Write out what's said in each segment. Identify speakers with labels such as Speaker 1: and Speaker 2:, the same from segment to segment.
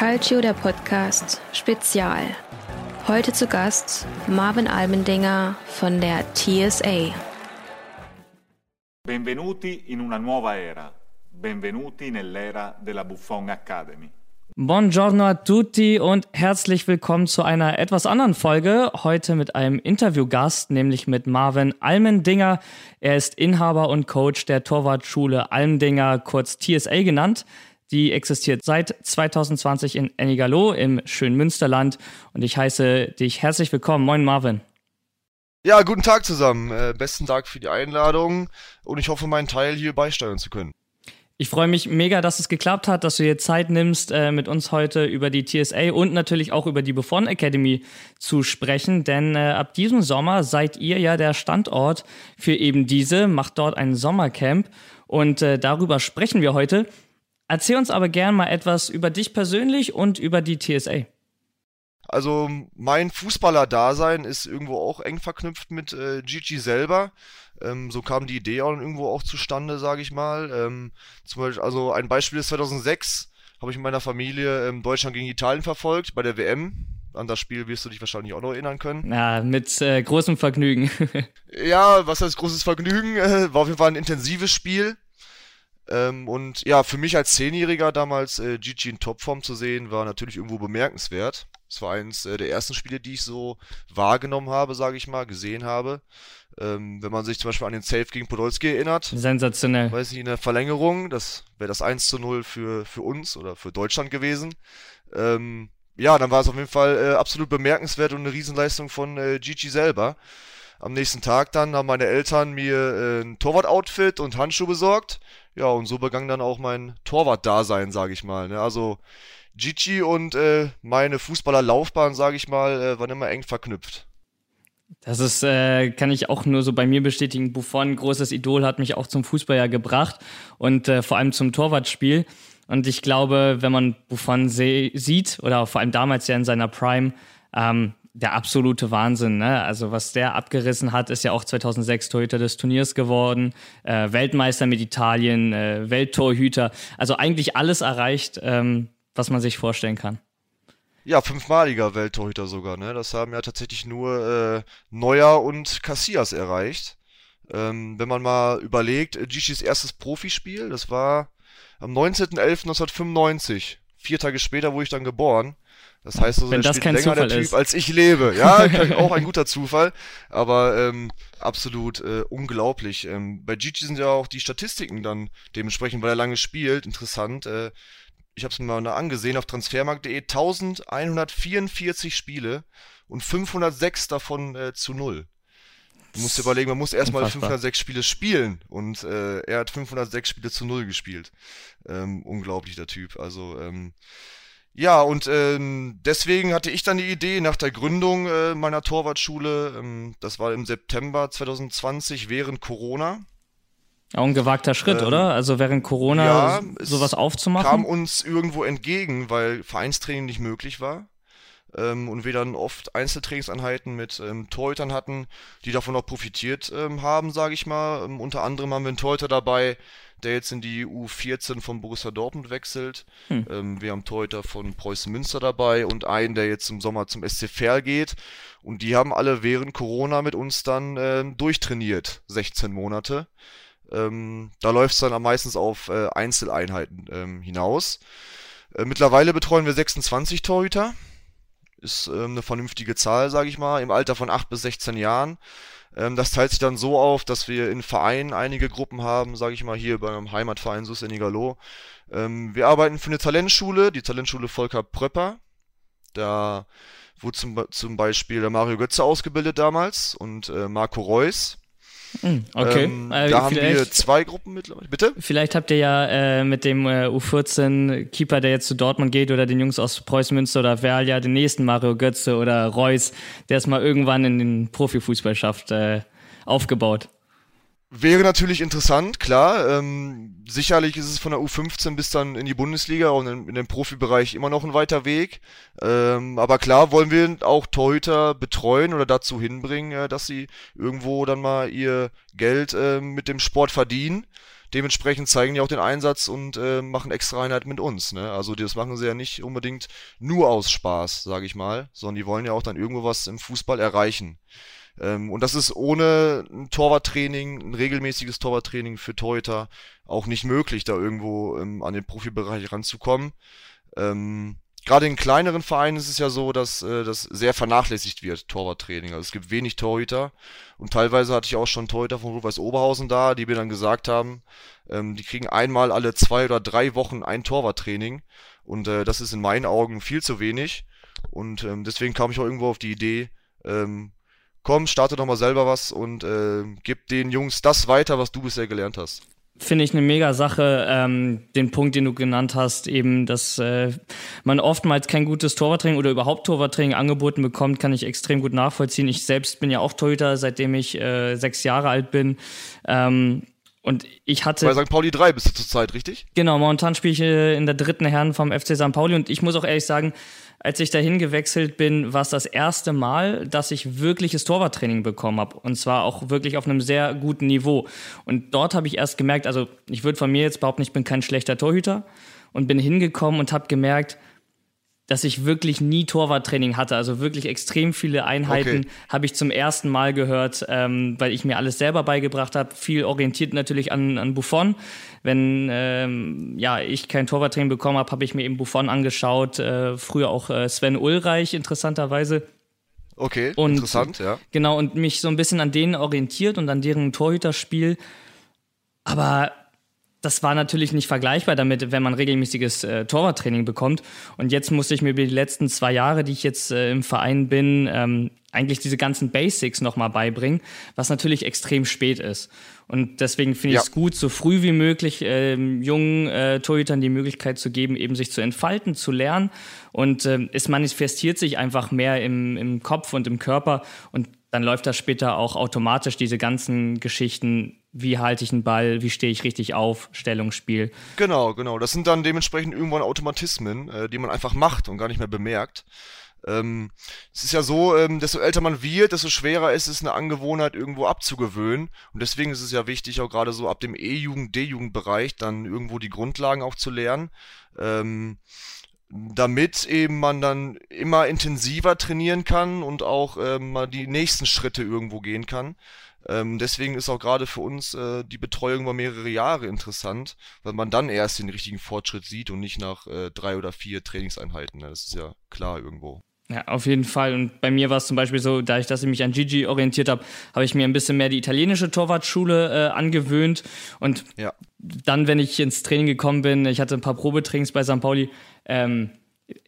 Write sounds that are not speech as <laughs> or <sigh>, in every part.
Speaker 1: Calcio der Podcast Spezial. Heute zu Gast Marvin Almendinger von der TSA.
Speaker 2: Benvenuti in una nuova era. Benvenuti nell'era della Buffon Academy.
Speaker 3: Buongiorno a tutti und herzlich willkommen zu einer etwas anderen Folge. Heute mit einem Interviewgast, nämlich mit Marvin Almendinger. Er ist Inhaber und Coach der Torwartschule Almendinger, kurz TSA genannt. Die existiert seit 2020 in Ennigerloh im schönen Münsterland. Und ich heiße dich herzlich willkommen. Moin Marvin.
Speaker 4: Ja, guten Tag zusammen. Äh, besten Dank für die Einladung und ich hoffe, meinen Teil hier beisteuern zu können.
Speaker 3: Ich freue mich mega, dass es geklappt hat, dass du dir Zeit nimmst, äh, mit uns heute über die TSA und natürlich auch über die Buffon Academy zu sprechen. Denn äh, ab diesem Sommer seid ihr ja der Standort für eben diese, macht dort ein Sommercamp und äh, darüber sprechen wir heute. Erzähl uns aber gern mal etwas über dich persönlich und über die TSA.
Speaker 4: Also mein Fußballer-Dasein ist irgendwo auch eng verknüpft mit äh, Gigi selber. Ähm, so kam die Idee auch irgendwo auch zustande, sage ich mal. Ähm, zum Beispiel, also ein Beispiel ist 2006 habe ich mit meiner Familie ähm, Deutschland gegen Italien verfolgt bei der WM. An das Spiel wirst du dich wahrscheinlich auch noch erinnern können.
Speaker 3: Ja, mit äh, großem Vergnügen. <laughs>
Speaker 4: ja, was heißt großes Vergnügen? Äh, <laughs> war auf jeden Fall ein intensives Spiel. Ähm, und ja, für mich als Zehnjähriger damals äh, Gigi in Topform zu sehen, war natürlich irgendwo bemerkenswert. Es war eines äh, der ersten Spiele, die ich so wahrgenommen habe, sage ich mal, gesehen habe. Ähm, wenn man sich zum Beispiel an den Save gegen Podolski erinnert.
Speaker 3: Sensationell.
Speaker 4: Weiß nicht, in der Verlängerung, das wäre das 1 zu 0 für, für uns oder für Deutschland gewesen. Ähm, ja, dann war es auf jeden Fall äh, absolut bemerkenswert und eine Riesenleistung von äh, Gigi selber. Am nächsten Tag dann haben meine Eltern mir äh, ein Torwart-Outfit und Handschuhe besorgt. Ja, und so begann dann auch mein Torwart-Dasein, sage ich mal. Ne? Also Gigi und äh, meine Fußballerlaufbahn, sage ich mal, äh, waren immer eng verknüpft.
Speaker 3: Das ist, äh, kann ich auch nur so bei mir bestätigen. Buffon, großes Idol, hat mich auch zum Fußball ja gebracht und äh, vor allem zum Torwartspiel. Und ich glaube, wenn man Buffon sieht, oder vor allem damals ja in seiner Prime, ähm, der absolute Wahnsinn. Ne? Also was der abgerissen hat, ist ja auch 2006 Torhüter des Turniers geworden, äh, Weltmeister mit Italien, äh, Welttorhüter. Also eigentlich alles erreicht, ähm, was man sich vorstellen kann.
Speaker 4: Ja, fünfmaliger Welttorhüter sogar. Ne? Das haben ja tatsächlich nur äh, Neuer und Cassias erreicht. Ähm, wenn man mal überlegt, Gigi's erstes Profispiel, das war am 19.11.1995. Vier Tage später wurde ich dann geboren. Das heißt, also,
Speaker 3: Wenn das kein länger Zufall
Speaker 4: der Typ,
Speaker 3: ist.
Speaker 4: als ich lebe. Ja, <laughs> auch ein guter Zufall, aber ähm, absolut äh, unglaublich. Ähm, bei Gigi sind ja auch die Statistiken dann dementsprechend, weil er lange spielt, interessant. Äh, ich habe es mir mal angesehen auf transfermarkt.de 1144 Spiele und 506 davon äh, zu null. Du musst dir überlegen, man muss erstmal 506 Spiele spielen und äh, er hat 506 Spiele zu null gespielt. Ähm, unglaublich der Typ. Also ähm, ja, und ähm, deswegen hatte ich dann die Idee nach der Gründung äh, meiner Torwartschule, ähm, das war im September 2020 während Corona.
Speaker 3: Auch ein gewagter Schritt, ähm, oder? Also während Corona ja, sowas aufzumachen?
Speaker 4: kam uns irgendwo entgegen, weil Vereinstraining nicht möglich war. Ähm, und wir dann oft Einzeltrainingseinheiten mit ähm, Torhütern hatten, die davon auch profitiert ähm, haben, sage ich mal. Ähm, unter anderem haben wir einen Torhüter dabei, der jetzt in die U14 von Borussia Dortmund wechselt. Hm. Ähm, wir haben Torhüter von Preußen Münster dabei und einen, der jetzt im Sommer zum SC Verl geht. Und die haben alle während Corona mit uns dann ähm, durchtrainiert, 16 Monate. Ähm, da läuft es dann meistens auf äh, Einzeleinheiten ähm, hinaus. Äh, mittlerweile betreuen wir 26 Torhüter. Ist ähm, eine vernünftige Zahl, sage ich mal, im Alter von 8 bis 16 Jahren. Ähm, das teilt sich dann so auf, dass wir in Vereinen einige Gruppen haben, sage ich mal hier beim Heimatverein SUS in Igalo. Ähm, wir arbeiten für eine Talentschule, die Talentschule Volker Pröpper. Da wurde zum, zum Beispiel der Mario Götze ausgebildet damals und äh, Marco Reus.
Speaker 3: Hm, okay. Ähm,
Speaker 4: äh, da haben wir zwei Gruppen mittlerweile. Bitte?
Speaker 3: Vielleicht habt ihr ja äh, mit dem äh, U14-Keeper, der jetzt zu Dortmund geht, oder den Jungs aus Preußen Münster oder Werl ja den nächsten Mario Götze oder Reus, der es mal irgendwann in den Profifußball schafft, äh, aufgebaut.
Speaker 4: Wäre natürlich interessant, klar. Ähm, sicherlich ist es von der U15 bis dann in die Bundesliga und in, in den Profibereich immer noch ein weiter Weg. Ähm, aber klar wollen wir auch Torhüter betreuen oder dazu hinbringen, äh, dass sie irgendwo dann mal ihr Geld äh, mit dem Sport verdienen. dementsprechend zeigen die auch den Einsatz und äh, machen extra Einheit mit uns. Ne? Also das machen sie ja nicht unbedingt nur aus Spaß, sage ich mal, sondern die wollen ja auch dann irgendwo was im Fußball erreichen. Ähm, und das ist ohne ein Torwarttraining, ein regelmäßiges Torwarttraining für Torhüter auch nicht möglich, da irgendwo ähm, an den Profibereich ranzukommen. Ähm, Gerade in kleineren Vereinen ist es ja so, dass äh, das sehr vernachlässigt wird, Torwarttraining. Also es gibt wenig Torhüter und teilweise hatte ich auch schon Torhüter von Rot-Weiß Oberhausen da, die mir dann gesagt haben, ähm, die kriegen einmal alle zwei oder drei Wochen ein Torwarttraining und äh, das ist in meinen Augen viel zu wenig und ähm, deswegen kam ich auch irgendwo auf die Idee, ähm, komm, starte doch mal selber was und äh, gib den Jungs das weiter, was du bisher gelernt hast.
Speaker 3: Finde ich eine mega Sache, ähm, den Punkt, den du genannt hast, eben, dass äh, man oftmals kein gutes Torwarttraining oder überhaupt Torwarttraining angeboten bekommt, kann ich extrem gut nachvollziehen. Ich selbst bin ja auch Torhüter, seitdem ich äh, sechs Jahre alt bin. Ähm, und ich hatte.
Speaker 4: Bei St. Pauli 3 bist du zurzeit, richtig?
Speaker 3: Genau, momentan spiele ich äh, in der dritten Herren vom FC St. Pauli und ich muss auch ehrlich sagen, als ich dahin gewechselt bin, war es das erste Mal, dass ich wirkliches Torwarttraining bekommen habe. Und zwar auch wirklich auf einem sehr guten Niveau. Und dort habe ich erst gemerkt, also ich würde von mir jetzt behaupten, ich bin kein schlechter Torhüter und bin hingekommen und habe gemerkt, dass ich wirklich nie Torwarttraining hatte. Also wirklich extrem viele Einheiten okay. habe ich zum ersten Mal gehört, ähm, weil ich mir alles selber beigebracht habe. Viel orientiert natürlich an, an Buffon. Wenn ähm, ja, ich kein Torwarttraining bekommen habe, habe ich mir eben Buffon angeschaut. Äh, früher auch äh, Sven Ulreich, interessanterweise.
Speaker 4: Okay, und, interessant, ja.
Speaker 3: Genau, und mich so ein bisschen an denen orientiert und an deren Torhüterspiel. Aber das war natürlich nicht vergleichbar damit, wenn man regelmäßiges äh, Torwarttraining bekommt. Und jetzt musste ich mir über die letzten zwei Jahre, die ich jetzt äh, im Verein bin, ähm, eigentlich diese ganzen Basics nochmal beibringen, was natürlich extrem spät ist. Und deswegen finde ich es gut, so früh wie möglich ähm, jungen äh, Torhütern die Möglichkeit zu geben, eben sich zu entfalten, zu lernen. Und ähm, es manifestiert sich einfach mehr im, im Kopf und im Körper. Und dann läuft das später auch automatisch, diese ganzen Geschichten wie halte ich einen Ball, wie stehe ich richtig auf, Stellungsspiel.
Speaker 4: Genau, genau. Das sind dann dementsprechend irgendwann Automatismen, äh, die man einfach macht und gar nicht mehr bemerkt. Ähm, es ist ja so, ähm, desto älter man wird, desto schwerer ist es, eine Angewohnheit irgendwo abzugewöhnen. Und deswegen ist es ja wichtig, auch gerade so ab dem E-Jugend, D-Jugendbereich dann irgendwo die Grundlagen auch zu lernen. Ähm, damit eben man dann immer intensiver trainieren kann und auch ähm, mal die nächsten Schritte irgendwo gehen kann. Ähm, deswegen ist auch gerade für uns äh, die Betreuung über mehrere Jahre interessant, weil man dann erst den richtigen Fortschritt sieht und nicht nach äh, drei oder vier Trainingseinheiten. Ne? Das ist ja klar irgendwo.
Speaker 3: Ja, auf jeden Fall. Und bei mir war es zum Beispiel so, da ich, dass ich mich an Gigi orientiert habe, habe ich mir ein bisschen mehr die italienische Torwartschule äh, angewöhnt. Und ja. dann, wenn ich ins Training gekommen bin, ich hatte ein paar Probetrainings bei St. Pauli, ähm,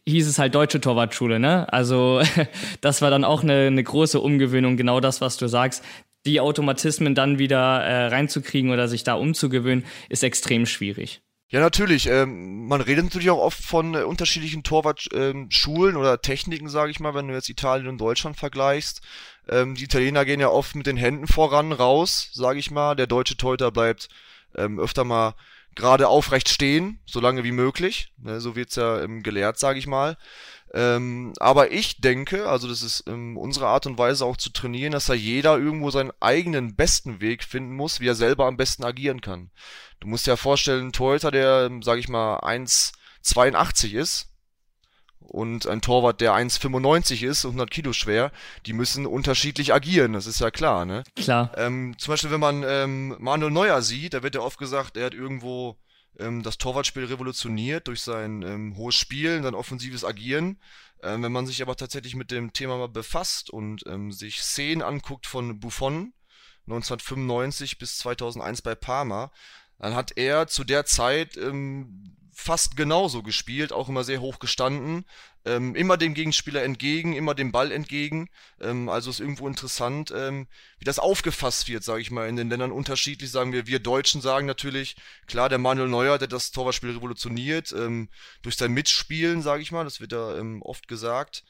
Speaker 3: hieß es halt deutsche Torwartschule, ne? Also <laughs> das war dann auch eine, eine große Umgewöhnung, genau das, was du sagst die Automatismen dann wieder äh, reinzukriegen oder sich da umzugewöhnen, ist extrem schwierig.
Speaker 4: Ja, natürlich. Ähm, man redet natürlich auch oft von äh, unterschiedlichen Torwartschulen ähm, oder Techniken, sage ich mal, wenn du jetzt Italien und Deutschland vergleichst. Ähm, die Italiener gehen ja oft mit den Händen voran raus, sage ich mal. Der deutsche Torhüter bleibt ähm, öfter mal gerade aufrecht stehen, so lange wie möglich. Ne, so wird's ja ähm, gelehrt, sage ich mal. Ähm, aber ich denke, also das ist ähm, unsere Art und Weise auch zu trainieren, dass da jeder irgendwo seinen eigenen besten Weg finden muss, wie er selber am besten agieren kann. Du musst dir ja vorstellen, ein Torhüter, der, ähm, sag ich mal, 1,82 ist und ein Torwart, der 1,95 ist und 100 Kilo schwer, die müssen unterschiedlich agieren, das ist ja klar, ne?
Speaker 3: Klar.
Speaker 4: Ähm, zum Beispiel, wenn man ähm, Manuel Neuer sieht, da wird ja oft gesagt, er hat irgendwo ähm, das Torwartspiel revolutioniert durch sein ähm, hohes Spielen, sein offensives Agieren. Ähm, wenn man sich aber tatsächlich mit dem Thema mal befasst und ähm, sich Szenen anguckt von Buffon 1995 bis 2001 bei Parma, dann hat er zu der Zeit ähm, fast genauso gespielt, auch immer sehr hoch gestanden, ähm, immer dem Gegenspieler entgegen, immer dem Ball entgegen. Ähm, also ist irgendwo interessant, ähm, wie das aufgefasst wird, sage ich mal, in den Ländern unterschiedlich. Sagen wir, wir Deutschen sagen natürlich, klar, der Manuel Neuer, der das Torwartspiel revolutioniert, ähm, durch sein Mitspielen, sage ich mal, das wird da ähm, oft gesagt.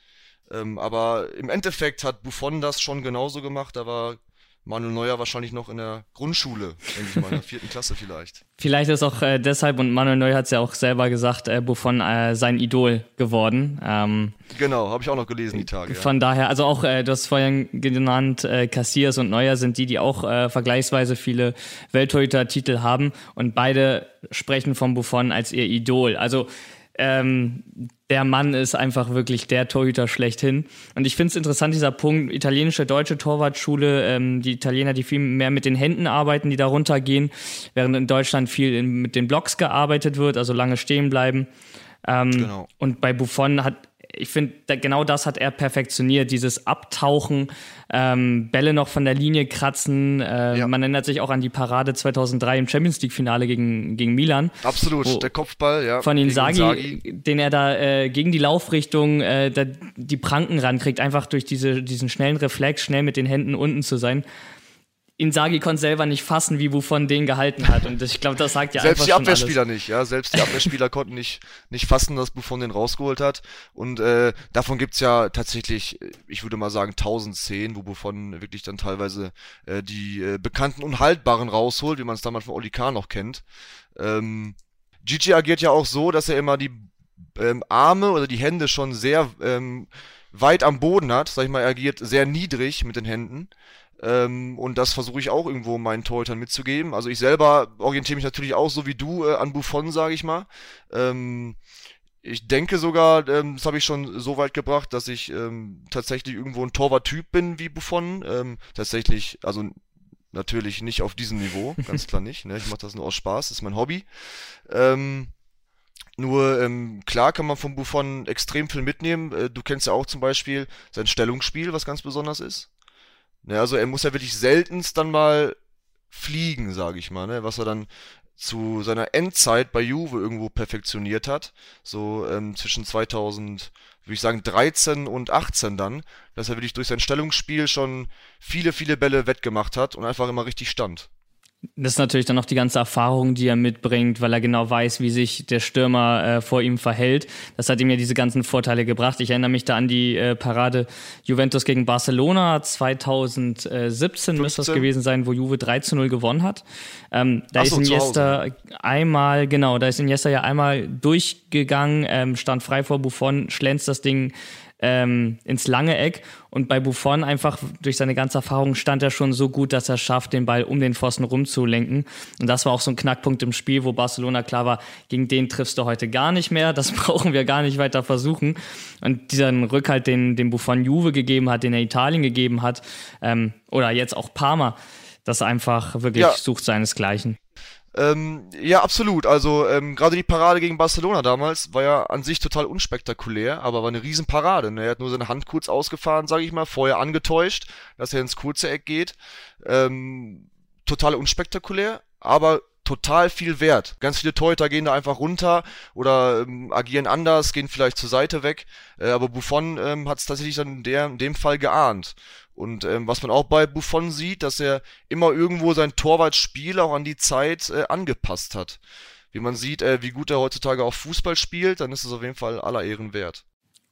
Speaker 4: Ähm, aber im Endeffekt hat Buffon das schon genauso gemacht. Da war Manuel Neuer wahrscheinlich noch in der Grundschule, denke ich mal, in der vierten Klasse vielleicht. <laughs>
Speaker 3: Vielleicht ist auch äh, deshalb, und Manuel Neuer hat es ja auch selber gesagt, äh, Buffon äh, sein Idol geworden. Ähm,
Speaker 4: genau, habe ich auch noch gelesen die Tage.
Speaker 3: Von ja. daher, also auch, äh, du hast vorhin genannt, äh, Cassias und Neuer sind die, die auch äh, vergleichsweise viele Welttorhüter-Titel haben und beide sprechen von Buffon als ihr Idol. Also ähm, der Mann ist einfach wirklich der Torhüter schlechthin. Und ich finde es interessant, dieser Punkt, italienische, deutsche Torwartschule, ähm, die Italiener, die viel mehr mit den Händen arbeiten, die darunter gehen, während in Deutschland viel in, mit den Blocks gearbeitet wird, also lange stehen bleiben. Ähm, genau. Und bei Buffon hat ich finde, genau das hat er perfektioniert, dieses Abtauchen, ähm, Bälle noch von der Linie kratzen. Äh, ja. Man erinnert sich auch an die Parade 2003 im Champions League-Finale gegen, gegen Milan.
Speaker 4: Absolut, der Kopfball, ja.
Speaker 3: Von Inzaghi. den er da äh, gegen die Laufrichtung äh, da, die Pranken rankriegt, einfach durch diese, diesen schnellen Reflex, schnell mit den Händen unten zu sein. Inzaghi konnte selber nicht fassen, wie Buffon den gehalten hat. Und ich glaube, das sagt ja
Speaker 4: Selbst
Speaker 3: einfach
Speaker 4: die Abwehrspieler nicht, ja. Selbst die Abwehrspieler konnten nicht, nicht fassen, dass Buffon den rausgeholt hat. Und äh, davon gibt's ja tatsächlich, ich würde mal sagen, tausend Szenen, wo Buffon wirklich dann teilweise äh, die äh, bekannten Unhaltbaren rausholt, wie man es damals von Oli Kahn noch kennt. Ähm, Gigi agiert ja auch so, dass er immer die ähm, Arme oder die Hände schon sehr ähm, weit am Boden hat. Sag ich mal, er agiert sehr niedrig mit den Händen. Ähm, und das versuche ich auch irgendwo meinen Torhütern mitzugeben. Also ich selber orientiere mich natürlich auch so wie du äh, an Buffon, sage ich mal. Ähm, ich denke sogar, ähm, das habe ich schon so weit gebracht, dass ich ähm, tatsächlich irgendwo ein Torwarttyp bin wie Buffon. Ähm, tatsächlich, also natürlich nicht auf diesem Niveau, <laughs> ganz klar nicht. Ne? Ich mache das nur aus Spaß, das ist mein Hobby. Ähm, nur ähm, klar kann man von Buffon extrem viel mitnehmen. Äh, du kennst ja auch zum Beispiel sein Stellungsspiel, was ganz besonders ist. Ne, also er muss ja wirklich seltenst dann mal fliegen, sage ich mal, ne? was er dann zu seiner Endzeit bei Juve irgendwo perfektioniert hat, so ähm, zwischen 2000, würde ich sagen, 13 und 18 dann, dass er wirklich durch sein Stellungsspiel schon viele, viele Bälle wettgemacht hat und einfach immer richtig stand.
Speaker 3: Das ist natürlich dann noch die ganze Erfahrung, die er mitbringt, weil er genau weiß, wie sich der Stürmer äh, vor ihm verhält. Das hat ihm ja diese ganzen Vorteile gebracht. Ich erinnere mich da an die äh, Parade Juventus gegen Barcelona 2017 müsste das gewesen sein, wo Juve 3 zu 0 gewonnen hat. Ähm, da so, ist Iniesta einmal, genau, da ist Iniesta ja einmal durchgegangen, ähm, stand frei vor Buffon, schlänzt das Ding ähm, ins lange Eck. Und bei Buffon einfach durch seine ganze Erfahrung stand er schon so gut, dass er schafft, den Ball um den Pfosten rumzulenken. Und das war auch so ein Knackpunkt im Spiel, wo Barcelona klar war, gegen den triffst du heute gar nicht mehr. Das <laughs> brauchen wir gar nicht weiter versuchen. Und diesen Rückhalt, den, den Buffon Juve gegeben hat, den er Italien gegeben hat, ähm, oder jetzt auch Parma, das einfach wirklich ja. sucht seinesgleichen.
Speaker 4: Ähm, ja, absolut. Also ähm, gerade die Parade gegen Barcelona damals war ja an sich total unspektakulär, aber war eine Riesenparade. Ne? Er hat nur seine Hand kurz ausgefahren, sage ich mal, vorher angetäuscht, dass er ins kurze Eck geht. Ähm, total unspektakulär, aber total viel wert. Ganz viele Torhüter gehen da einfach runter oder ähm, agieren anders, gehen vielleicht zur Seite weg. Äh, aber Buffon ähm, hat es tatsächlich dann in, der, in dem Fall geahnt. Und ähm, was man auch bei Buffon sieht, dass er immer irgendwo sein Torwartspiel auch an die Zeit äh, angepasst hat. Wie man sieht, äh, wie gut er heutzutage auch Fußball spielt, dann ist es auf jeden Fall aller Ehren wert.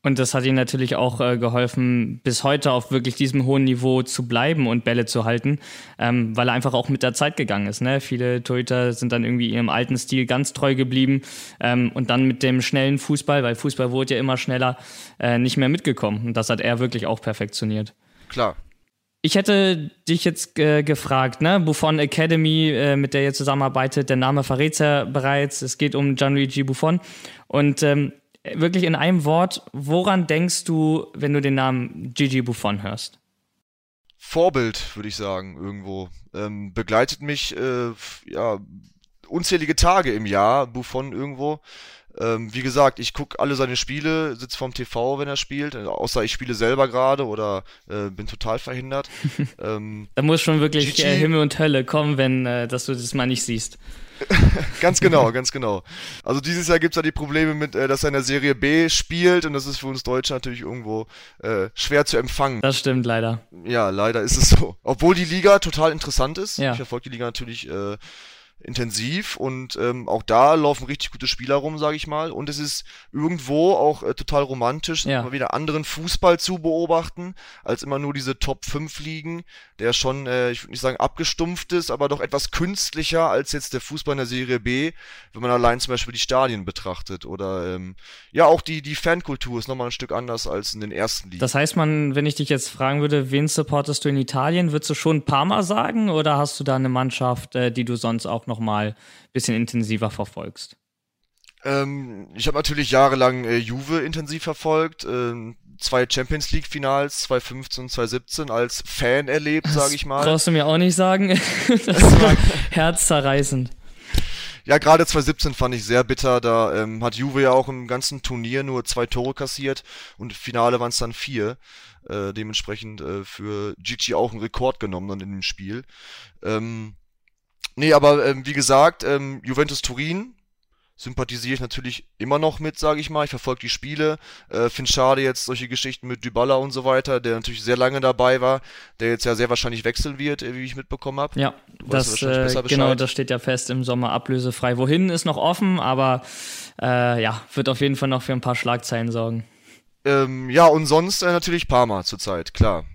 Speaker 3: Und das hat ihm natürlich auch äh, geholfen, bis heute auf wirklich diesem hohen Niveau zu bleiben und Bälle zu halten, ähm, weil er einfach auch mit der Zeit gegangen ist. Ne? Viele Torhüter sind dann irgendwie ihrem alten Stil ganz treu geblieben ähm, und dann mit dem schnellen Fußball, weil Fußball wurde ja immer schneller, äh, nicht mehr mitgekommen. Und das hat er wirklich auch perfektioniert
Speaker 4: klar.
Speaker 3: Ich hätte dich jetzt äh, gefragt, ne? Buffon Academy, äh, mit der ihr zusammenarbeitet, der Name verrät ja bereits. Es geht um Gianluigi Buffon. Und ähm, wirklich in einem Wort, woran denkst du, wenn du den Namen Gigi Buffon hörst?
Speaker 4: Vorbild, würde ich sagen, irgendwo. Ähm, begleitet mich äh, ja, unzählige Tage im Jahr, Buffon irgendwo. Ähm, wie gesagt, ich gucke alle seine Spiele, sitze vorm TV, wenn er spielt, äh, außer ich spiele selber gerade oder äh, bin total verhindert. <laughs>
Speaker 3: ähm, da muss schon wirklich äh, Himmel und Hölle kommen, wenn äh, dass du das mal nicht siehst. <laughs>
Speaker 4: ganz genau, ganz genau. Also dieses Jahr gibt es ja die Probleme mit, äh, dass er in der Serie B spielt und das ist für uns Deutsche natürlich irgendwo äh, schwer zu empfangen.
Speaker 3: Das stimmt leider.
Speaker 4: Ja, leider ist es so. Obwohl die Liga total interessant ist. Ja. Ich verfolge die Liga natürlich intensiv und ähm, auch da laufen richtig gute Spieler rum, sage ich mal. Und es ist irgendwo auch äh, total romantisch, ja. mal wieder anderen Fußball zu beobachten, als immer nur diese Top 5 Ligen, der schon, äh, ich würde nicht sagen abgestumpft ist, aber doch etwas künstlicher als jetzt der Fußball in der Serie B, wenn man allein zum Beispiel die Stadien betrachtet. Oder ähm, ja, auch die, die Fankultur ist nochmal ein Stück anders als in den ersten Ligen.
Speaker 3: Das heißt, man, wenn ich dich jetzt fragen würde, wen supportest du in Italien, würdest du schon Parma sagen oder hast du da eine Mannschaft, äh, die du sonst auch noch mal ein bisschen intensiver verfolgst?
Speaker 4: Ähm, ich habe natürlich jahrelang äh, Juve intensiv verfolgt, äh, zwei Champions League Finals 2015 und 2017 als Fan erlebt, sage ich mal.
Speaker 3: Brauchst du mir auch nicht sagen. <laughs> das war herzzerreißend.
Speaker 4: Ja, gerade 2017 fand ich sehr bitter. Da ähm, hat Juve ja auch im ganzen Turnier nur zwei Tore kassiert und Finale waren es dann vier. Äh, dementsprechend äh, für Gigi auch einen Rekord genommen dann in dem Spiel. Ähm, Nee, aber ähm, wie gesagt, ähm, Juventus Turin sympathisiere ich natürlich immer noch mit, sage ich mal. Ich verfolge die Spiele. Äh, Finde schade jetzt solche Geschichten mit Dybala und so weiter, der natürlich sehr lange dabei war, der jetzt ja sehr wahrscheinlich wechseln wird, äh, wie ich mitbekommen habe.
Speaker 3: Ja, das, äh, genau, das steht ja fest im Sommer ablösefrei. Wohin ist noch offen, aber äh, ja, wird auf jeden Fall noch für ein paar Schlagzeilen sorgen.
Speaker 4: Ähm, ja, und sonst äh, natürlich Parma zurzeit, klar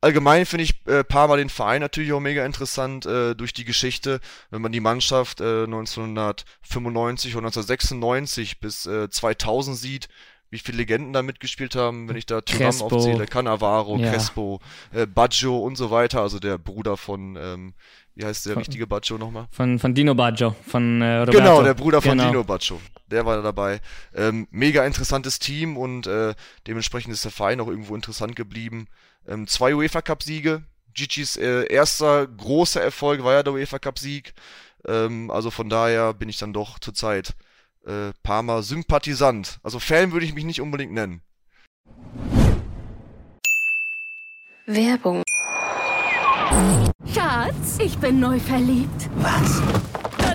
Speaker 4: allgemein finde ich äh, Parma den Verein natürlich auch mega interessant äh, durch die Geschichte. Wenn man die Mannschaft äh, 1995 und 1996 bis äh, 2000 sieht, wie viele Legenden da mitgespielt haben, wenn ich da Thuram aufzähle, Cannavaro, ja. Crespo, äh, Baggio und so weiter, also der Bruder von, ähm, wie heißt der von, richtige Baggio nochmal?
Speaker 3: Von, von Dino Baggio, von äh, Roberto.
Speaker 4: Genau, der Bruder von genau. Dino Baggio, der war da dabei. Ähm, mega interessantes Team und äh, dementsprechend ist der Verein auch irgendwo interessant geblieben. Ähm, zwei UEFA Cup Siege. Gigi's äh, erster großer Erfolg war ja der UEFA Cup Sieg. Ähm, also von daher bin ich dann doch zurzeit äh, Parma Sympathisant. Also Fan würde ich mich nicht unbedingt nennen.
Speaker 1: Werbung.
Speaker 5: Schatz, ich bin neu verliebt.
Speaker 6: Was?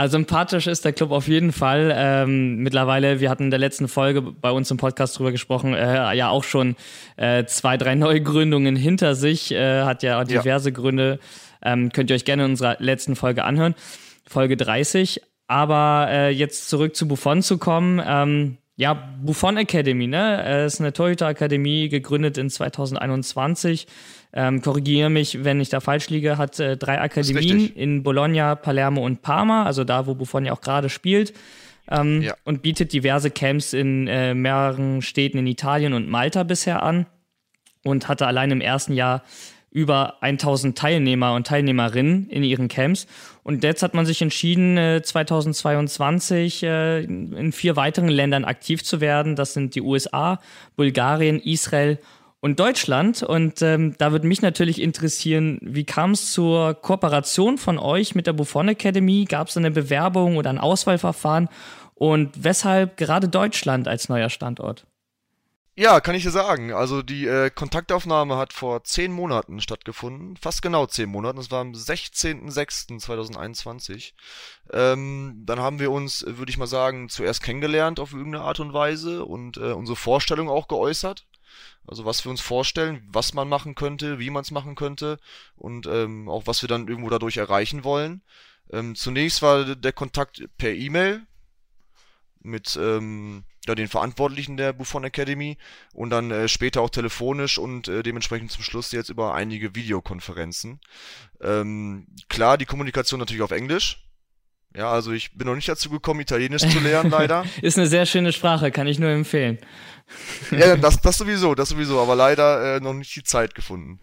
Speaker 3: Also sympathisch ist der Club auf jeden Fall. Ähm, mittlerweile, wir hatten in der letzten Folge bei uns im Podcast drüber gesprochen, äh, ja auch schon äh, zwei, drei <laughs> Neugründungen hinter sich, äh, hat ja diverse ja. Gründe. Ähm, könnt ihr euch gerne in unserer letzten Folge anhören, Folge 30. Aber äh, jetzt zurück zu Buffon zu kommen. Ähm, ja, Buffon Academy, ne? Es ist eine Torhüter-Akademie, gegründet in 2021. Ähm, Korrigiere mich, wenn ich da falsch liege, hat äh, drei Akademien in Bologna, Palermo und Parma, also da, wo Buffon ja auch gerade spielt. Ähm, ja. Und bietet diverse Camps in äh, mehreren Städten in Italien und Malta bisher an. Und hatte allein im ersten Jahr über 1000 Teilnehmer und Teilnehmerinnen in ihren Camps. Und jetzt hat man sich entschieden, 2022 äh, in vier weiteren Ländern aktiv zu werden. Das sind die USA, Bulgarien, Israel und Deutschland. Und ähm, da würde mich natürlich interessieren, wie kam es zur Kooperation von euch mit der Buffon Academy? Gab es eine Bewerbung oder ein Auswahlverfahren? Und weshalb gerade Deutschland als neuer Standort?
Speaker 4: Ja, kann ich dir sagen. Also die äh, Kontaktaufnahme hat vor zehn Monaten stattgefunden. Fast genau zehn Monaten. Das war am 16.06.2021. Ähm, dann haben wir uns, würde ich mal sagen, zuerst kennengelernt auf irgendeine Art und Weise und äh, unsere Vorstellung auch geäußert. Also was wir uns vorstellen, was man machen könnte, wie man es machen könnte und ähm, auch was wir dann irgendwo dadurch erreichen wollen. Ähm, zunächst war der Kontakt per E-Mail mit ähm, ja, den Verantwortlichen der Buffon Academy und dann äh, später auch telefonisch und äh, dementsprechend zum Schluss jetzt über einige Videokonferenzen. Ähm, klar, die Kommunikation natürlich auf Englisch. Ja, also ich bin noch nicht dazu gekommen, Italienisch zu lernen, <laughs> leider.
Speaker 3: Ist eine sehr schöne Sprache, kann ich nur empfehlen.
Speaker 4: ja, das, das sowieso, das sowieso, aber leider äh, noch nicht die Zeit gefunden.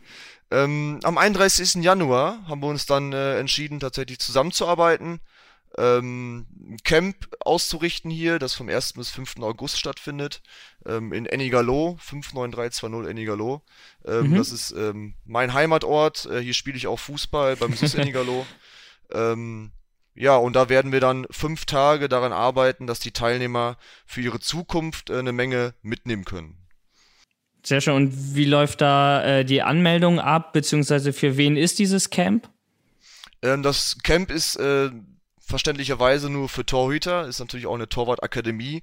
Speaker 4: Ähm, am 31. Januar haben wir uns dann äh, entschieden, tatsächlich zusammenzuarbeiten, ähm, Camp auszurichten hier, das vom 1. bis 5. August stattfindet, ähm, in Enigalo, 59320 Enigalo. Ähm, mhm. Das ist ähm, mein Heimatort, äh, hier spiele ich auch Fußball beim SUS Enigalo. ähm, ja, und da werden wir dann fünf Tage daran arbeiten, dass die Teilnehmer für ihre Zukunft äh, eine Menge mitnehmen können.
Speaker 3: Sehr schön. Und wie läuft da äh, die Anmeldung ab, beziehungsweise für wen ist dieses Camp?
Speaker 4: Ähm, das Camp ist äh, verständlicherweise nur für Torhüter, ist natürlich auch eine Torwartakademie.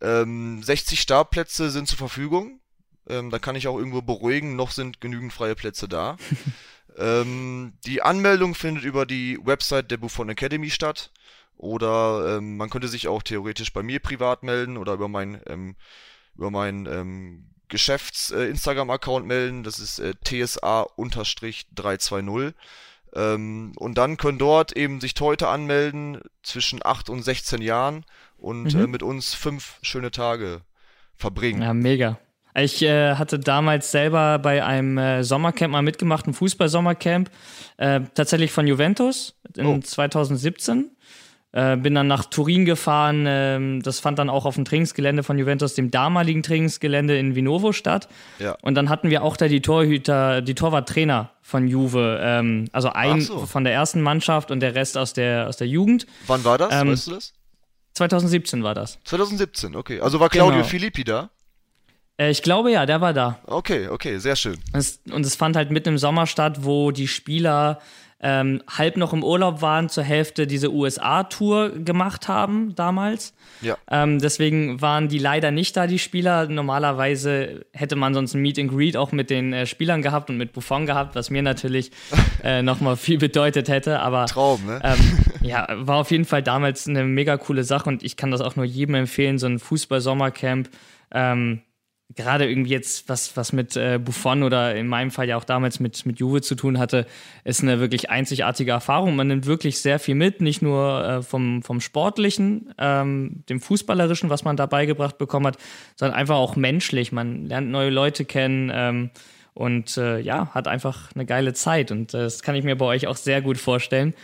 Speaker 4: Ähm, 60 Startplätze sind zur Verfügung. Ähm, da kann ich auch irgendwo beruhigen, noch sind genügend freie Plätze da. <laughs> ähm, die Anmeldung findet über die Website der Buffon Academy statt. Oder ähm, man könnte sich auch theoretisch bei mir privat melden oder über mein, ähm, über mein ähm, Geschäfts-Instagram-Account äh, melden. Das ist äh, TSA-320. Ähm, und dann können dort eben sich Teute anmelden zwischen 8 und 16 Jahren und mhm. äh, mit uns fünf schöne Tage verbringen.
Speaker 3: Ja, mega. Ich äh, hatte damals selber bei einem äh, Sommercamp mal mitgemacht, ein Fußball-Sommercamp, äh, tatsächlich von Juventus in oh. 2017. Äh, bin dann nach Turin gefahren. Ähm, das fand dann auch auf dem Trainingsgelände von Juventus, dem damaligen Trainingsgelände in Vinovo statt. Ja. Und dann hatten wir auch da die Torhüter, die Torwarttrainer von Juve. Ähm, also ein so. von der ersten Mannschaft und der Rest aus der, aus der Jugend.
Speaker 4: Wann war das? Ähm, weißt du das?
Speaker 3: 2017 war das.
Speaker 4: 2017, okay. Also war Claudio genau. Filippi da?
Speaker 3: Äh, ich glaube ja, der war da.
Speaker 4: Okay, okay, sehr schön.
Speaker 3: und es fand halt mitten im Sommer statt, wo die Spieler ähm, halb noch im Urlaub waren, zur Hälfte diese USA-Tour gemacht haben damals. Ja. Ähm, deswegen waren die leider nicht da, die Spieler. Normalerweise hätte man sonst ein Meet and Greet auch mit den äh, Spielern gehabt und mit Buffon gehabt, was mir natürlich <laughs> äh, nochmal viel bedeutet hätte. Aber
Speaker 4: Traum, ne?
Speaker 3: Ähm, ja, war auf jeden Fall damals eine mega coole Sache und ich kann das auch nur jedem empfehlen, so ein Fußball-Sommercamp. Ähm, gerade irgendwie jetzt, was, was mit äh, Buffon oder in meinem Fall ja auch damals mit, mit Juve zu tun hatte, ist eine wirklich einzigartige Erfahrung. Man nimmt wirklich sehr viel mit, nicht nur äh, vom, vom Sportlichen, ähm, dem Fußballerischen, was man da beigebracht bekommen hat, sondern einfach auch menschlich. Man lernt neue Leute kennen ähm, und äh, ja, hat einfach eine geile Zeit. Und äh, das kann ich mir bei euch auch sehr gut vorstellen.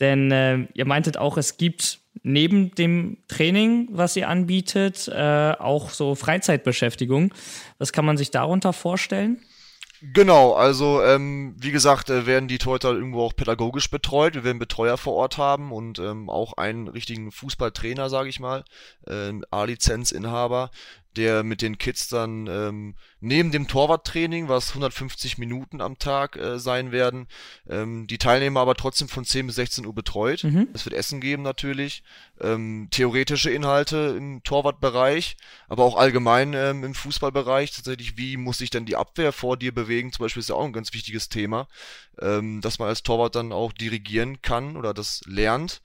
Speaker 3: Denn äh, ihr meintet auch, es gibt neben dem Training, was ihr anbietet, äh, auch so Freizeitbeschäftigung. Was kann man sich darunter vorstellen?
Speaker 4: Genau, also ähm, wie gesagt, äh, werden die Torhüter irgendwo auch pädagogisch betreut. Wir werden Betreuer vor Ort haben und ähm, auch einen richtigen Fußballtrainer, sage ich mal, äh, A-Lizenzinhaber, der mit den Kids dann ähm, neben dem Torwarttraining, was 150 Minuten am Tag äh, sein werden, ähm, die Teilnehmer aber trotzdem von 10 bis 16 Uhr betreut. Mhm. Es wird Essen geben natürlich, ähm, theoretische Inhalte im Torwartbereich, aber auch allgemein ähm, im Fußballbereich. Tatsächlich, wie muss sich denn die Abwehr vor dir bewegen? Zum Beispiel ist ja auch ein ganz wichtiges Thema, ähm, dass man als Torwart dann auch dirigieren kann oder das lernt.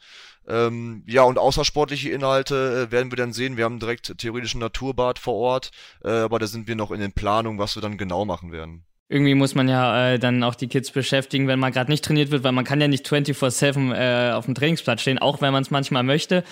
Speaker 4: Ähm, ja, und außersportliche Inhalte äh, werden wir dann sehen. Wir haben direkt theoretischen Naturbad vor Ort, äh, aber da sind wir noch in den Planungen, was wir dann genau machen werden.
Speaker 3: Irgendwie muss man ja äh, dann auch die Kids beschäftigen, wenn man gerade nicht trainiert wird, weil man kann ja nicht 24-7 äh, auf dem Trainingsplatz stehen, auch wenn man es manchmal möchte.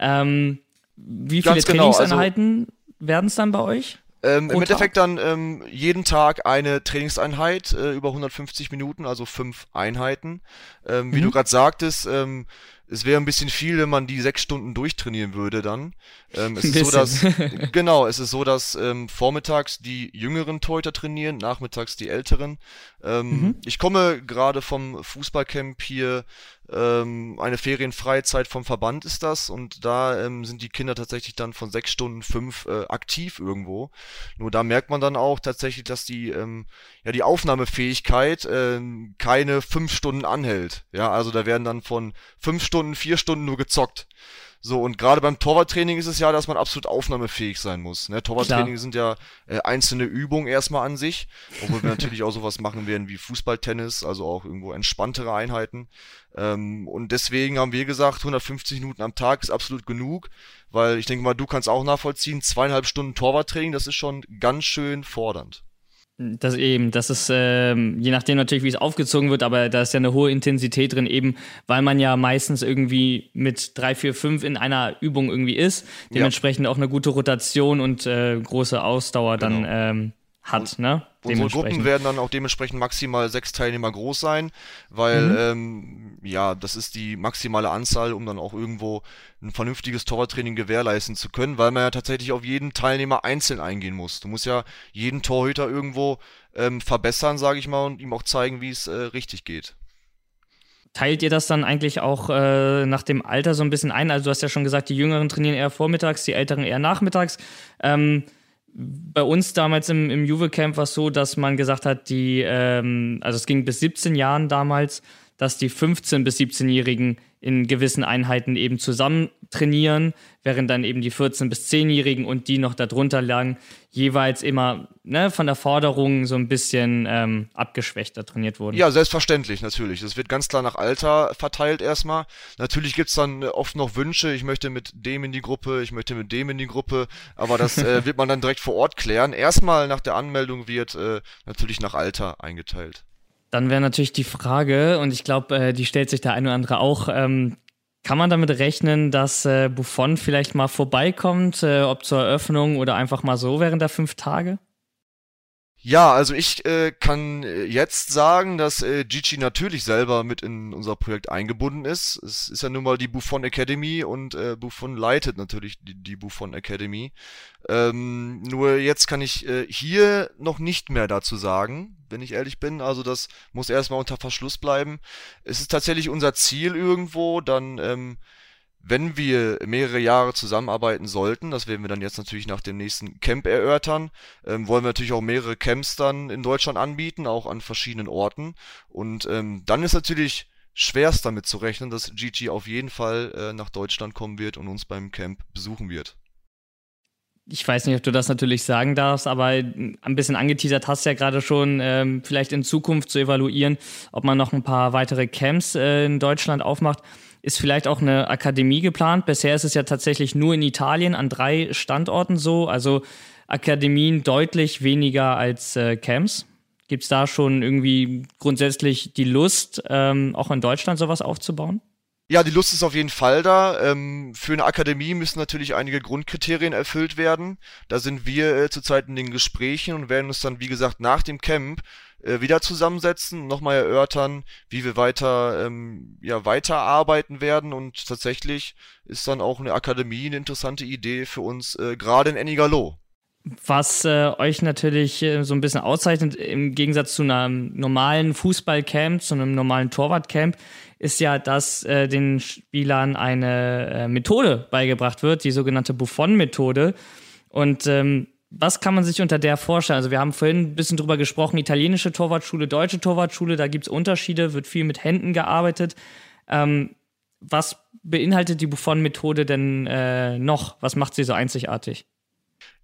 Speaker 3: Ähm, wie viele genau, Trainingseinheiten also, werden es dann bei euch?
Speaker 4: Ähm, Im Endeffekt dann ähm, jeden Tag eine Trainingseinheit äh, über 150 Minuten, also fünf Einheiten. Ähm, wie mhm. du gerade sagtest, ähm, es wäre ein bisschen viel, wenn man die sechs Stunden durchtrainieren würde dann. Ähm, es <laughs> ist so, dass, <laughs> genau, es ist so, dass ähm, vormittags die jüngeren Torhüter trainieren, nachmittags die älteren. Ähm, mhm. Ich komme gerade vom Fußballcamp hier ähm, eine Ferienfreizeit vom Verband ist das und da ähm, sind die Kinder tatsächlich dann von sechs Stunden fünf äh, aktiv irgendwo. Nur da merkt man dann auch tatsächlich, dass die ähm, ja die Aufnahmefähigkeit ähm, keine fünf Stunden anhält. Ja, also da werden dann von fünf Stunden vier Stunden nur gezockt. So, und gerade beim Torwarttraining ist es ja, dass man absolut aufnahmefähig sein muss. Ne? Torwarttraining sind ja äh, einzelne Übungen erstmal an sich, obwohl wir natürlich auch sowas machen werden wie Fußballtennis, also auch irgendwo entspanntere Einheiten. Ähm, und deswegen haben wir gesagt, 150 Minuten am Tag ist absolut genug, weil ich denke mal, du kannst auch nachvollziehen, zweieinhalb Stunden Torwarttraining, das ist schon ganz schön fordernd.
Speaker 3: Das eben, das ist ähm, je nachdem natürlich, wie es aufgezogen wird, aber da ist ja eine hohe Intensität drin, eben weil man ja meistens irgendwie mit drei, vier, fünf in einer Übung irgendwie ist. Dementsprechend ja. auch eine gute Rotation und äh, große Ausdauer genau. dann ähm, hat, und, ne?
Speaker 4: Unsere Gruppen werden dann auch dementsprechend maximal sechs Teilnehmer groß sein, weil mhm. ähm, ja, das ist die maximale Anzahl, um dann auch irgendwo ein vernünftiges Torwarttraining gewährleisten zu können, weil man ja tatsächlich auf jeden Teilnehmer einzeln eingehen muss. Du musst ja jeden Torhüter irgendwo ähm, verbessern, sage ich mal, und ihm auch zeigen, wie es äh, richtig geht.
Speaker 3: Teilt ihr das dann eigentlich auch äh, nach dem Alter so ein bisschen ein? Also du hast ja schon gesagt, die Jüngeren trainieren eher vormittags, die Älteren eher nachmittags. Ähm, bei uns damals im, im Juve Camp war es so, dass man gesagt hat, die, ähm, also es ging bis 17 Jahren damals, dass die 15- bis 17-Jährigen in gewissen Einheiten eben zusammen trainieren, während dann eben die 14- bis 10-Jährigen und die noch darunter lagen, jeweils immer ne, von der Forderung so ein bisschen ähm, abgeschwächter trainiert wurden.
Speaker 4: Ja, selbstverständlich, natürlich. Das wird ganz klar nach Alter verteilt erstmal. Natürlich gibt's dann oft noch Wünsche, ich möchte mit dem in die Gruppe, ich möchte mit dem in die Gruppe, aber das äh, <laughs> wird man dann direkt vor Ort klären. Erstmal nach der Anmeldung wird äh, natürlich nach Alter eingeteilt.
Speaker 3: Dann wäre natürlich die Frage, und ich glaube, äh, die stellt sich der eine oder andere auch, ähm, kann man damit rechnen, dass äh, Buffon vielleicht mal vorbeikommt, äh, ob zur Eröffnung oder einfach mal so während der fünf Tage?
Speaker 4: Ja, also ich äh, kann äh, jetzt sagen, dass äh, Gigi natürlich selber mit in unser Projekt eingebunden ist. Es ist ja nun mal die Buffon Academy und äh, Buffon leitet natürlich die, die Buffon Academy. Ähm, nur jetzt kann ich äh, hier noch nicht mehr dazu sagen, wenn ich ehrlich bin. Also das muss erstmal unter Verschluss bleiben. Es ist tatsächlich unser Ziel irgendwo, dann ähm, wenn wir mehrere Jahre zusammenarbeiten sollten, das werden wir dann jetzt natürlich nach dem nächsten Camp erörtern, ähm, wollen wir natürlich auch mehrere Camps dann in Deutschland anbieten, auch an verschiedenen Orten. Und ähm, dann ist natürlich schwerst damit zu rechnen, dass Gigi auf jeden Fall äh, nach Deutschland kommen wird und uns beim Camp besuchen wird.
Speaker 3: Ich weiß nicht, ob du das natürlich sagen darfst, aber ein bisschen angeteasert hast du ja gerade schon, ähm, vielleicht in Zukunft zu evaluieren, ob man noch ein paar weitere Camps äh, in Deutschland aufmacht. Ist vielleicht auch eine Akademie geplant? Bisher ist es ja tatsächlich nur in Italien an drei Standorten so, also Akademien deutlich weniger als äh, Camps. Gibt es da schon irgendwie grundsätzlich die Lust, ähm, auch in Deutschland sowas aufzubauen?
Speaker 4: Ja, die Lust ist auf jeden Fall da. Ähm, für eine Akademie müssen natürlich einige Grundkriterien erfüllt werden. Da sind wir äh, zurzeit in den Gesprächen und werden uns dann, wie gesagt, nach dem Camp äh, wieder zusammensetzen, nochmal erörtern, wie wir weiter, ähm, ja, weiterarbeiten werden und tatsächlich ist dann auch eine Akademie eine interessante Idee für uns, äh, gerade in Ennigerloh.
Speaker 3: Was äh, euch natürlich äh, so ein bisschen auszeichnet, im Gegensatz zu einem normalen Fußballcamp, zu einem normalen Torwartcamp, ist ja, dass äh, den Spielern eine äh, Methode beigebracht wird, die sogenannte Buffon-Methode. Und ähm, was kann man sich unter der vorstellen? Also wir haben vorhin ein bisschen drüber gesprochen, italienische Torwartschule, deutsche Torwartschule, da gibt es Unterschiede, wird viel mit Händen gearbeitet. Ähm, was beinhaltet die Buffon-Methode denn äh, noch? Was macht sie so einzigartig?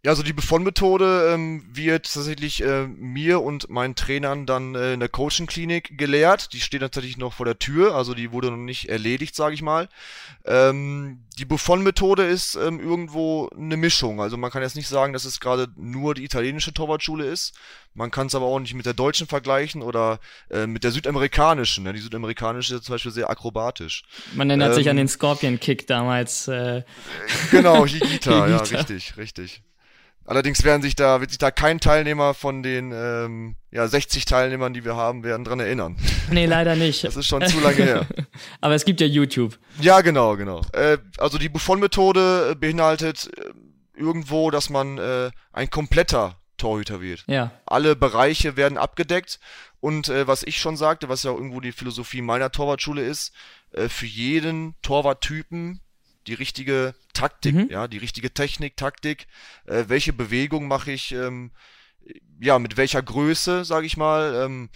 Speaker 4: Ja, also die Buffon-Methode ähm, wird tatsächlich äh, mir und meinen Trainern dann äh, in der Coaching-Klinik gelehrt. Die steht natürlich noch vor der Tür, also die wurde noch nicht erledigt, sage ich mal. Ähm, die Buffon-Methode ist ähm, irgendwo eine Mischung. Also man kann jetzt nicht sagen, dass es gerade nur die italienische Torwartschule ist. Man kann es aber auch nicht mit der deutschen vergleichen oder äh, mit der südamerikanischen. Ne? Die südamerikanische ist zum Beispiel sehr akrobatisch.
Speaker 3: Man erinnert sich an ähm, den Scorpion-Kick damals. Äh.
Speaker 4: Genau, Higita, <laughs> ja, richtig, richtig. Allerdings werden sich da, wird sich da kein Teilnehmer von den ähm, ja, 60 Teilnehmern, die wir haben, werden dran erinnern.
Speaker 3: Nee, leider nicht.
Speaker 4: Das ist schon zu lange her. <laughs>
Speaker 3: Aber es gibt ja YouTube.
Speaker 4: Ja, genau, genau. Äh, also die Buffon-Methode beinhaltet äh, irgendwo, dass man äh, ein kompletter Torhüter wird.
Speaker 3: Ja.
Speaker 4: Alle Bereiche werden abgedeckt und äh, was ich schon sagte, was ja auch irgendwo die Philosophie meiner Torwartschule ist, äh, für jeden Torwarttypen die richtige Taktik, mhm. ja, die richtige Technik, Taktik, äh, welche Bewegung mache ich, ähm, ja, mit welcher Größe, sage ich mal, ähm,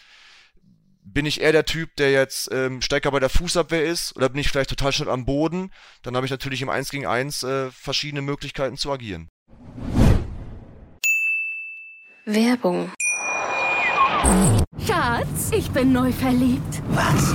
Speaker 4: bin ich eher der Typ, der jetzt ähm, stärker bei der Fußabwehr ist oder bin ich vielleicht total schnell am Boden, dann habe ich natürlich im 1 gegen 1 äh, verschiedene Möglichkeiten zu agieren.
Speaker 1: Werbung.
Speaker 5: Schatz, ich bin neu verliebt.
Speaker 6: Was?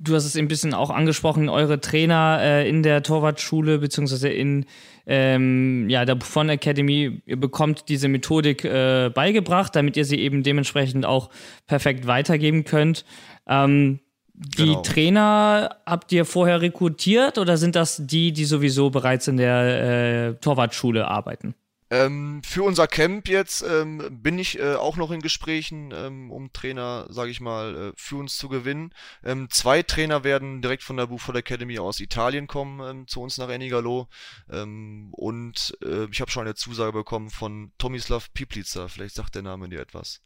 Speaker 3: Du hast es ein bisschen auch angesprochen, eure Trainer äh, in der Torwartschule beziehungsweise in ähm, ja, der Buffon Academy, ihr bekommt diese Methodik äh, beigebracht, damit ihr sie eben dementsprechend auch perfekt weitergeben könnt. Ähm, die genau. Trainer habt ihr vorher rekrutiert oder sind das die, die sowieso bereits in der äh, Torwartschule arbeiten?
Speaker 4: Ähm, für unser Camp jetzt ähm, bin ich äh, auch noch in Gesprächen, ähm, um Trainer, sage ich mal, äh, für uns zu gewinnen. Ähm, zwei Trainer werden direkt von der Buford Academy aus Italien kommen ähm, zu uns nach Enigalo. Ähm, und äh, ich habe schon eine Zusage bekommen von Tomislav Piplica. Vielleicht sagt der Name dir etwas.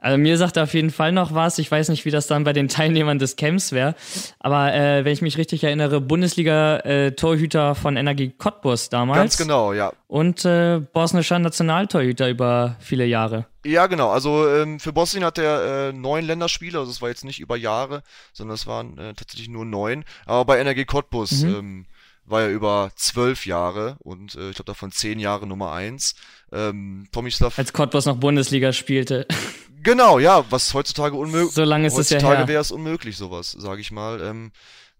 Speaker 3: Also mir sagt er auf jeden Fall noch was. Ich weiß nicht, wie das dann bei den <laughs> Teilnehmern des Camps wäre. Aber äh, wenn ich mich richtig erinnere, Bundesliga-Torhüter äh, von Energie Cottbus damals.
Speaker 4: Ganz genau, ja.
Speaker 3: Und äh, bosnischer Nationaltorhüter über viele Jahre.
Speaker 4: Ja, genau. Also ähm, für Bosnien hat er äh, neun Länderspiele. Also es war jetzt nicht über Jahre, sondern es waren äh, tatsächlich nur neun. Aber bei Energie Cottbus mhm. ähm, war er über zwölf Jahre und äh, ich glaube davon zehn Jahre Nummer eins. Ähm, Tomislav.
Speaker 3: Als Cottbus noch Bundesliga spielte. <laughs>
Speaker 4: Genau, ja, was heutzutage unmöglich.
Speaker 3: So lange ist
Speaker 4: heutzutage
Speaker 3: es ja
Speaker 4: wäre es unmöglich, sowas, sage ich mal, ähm,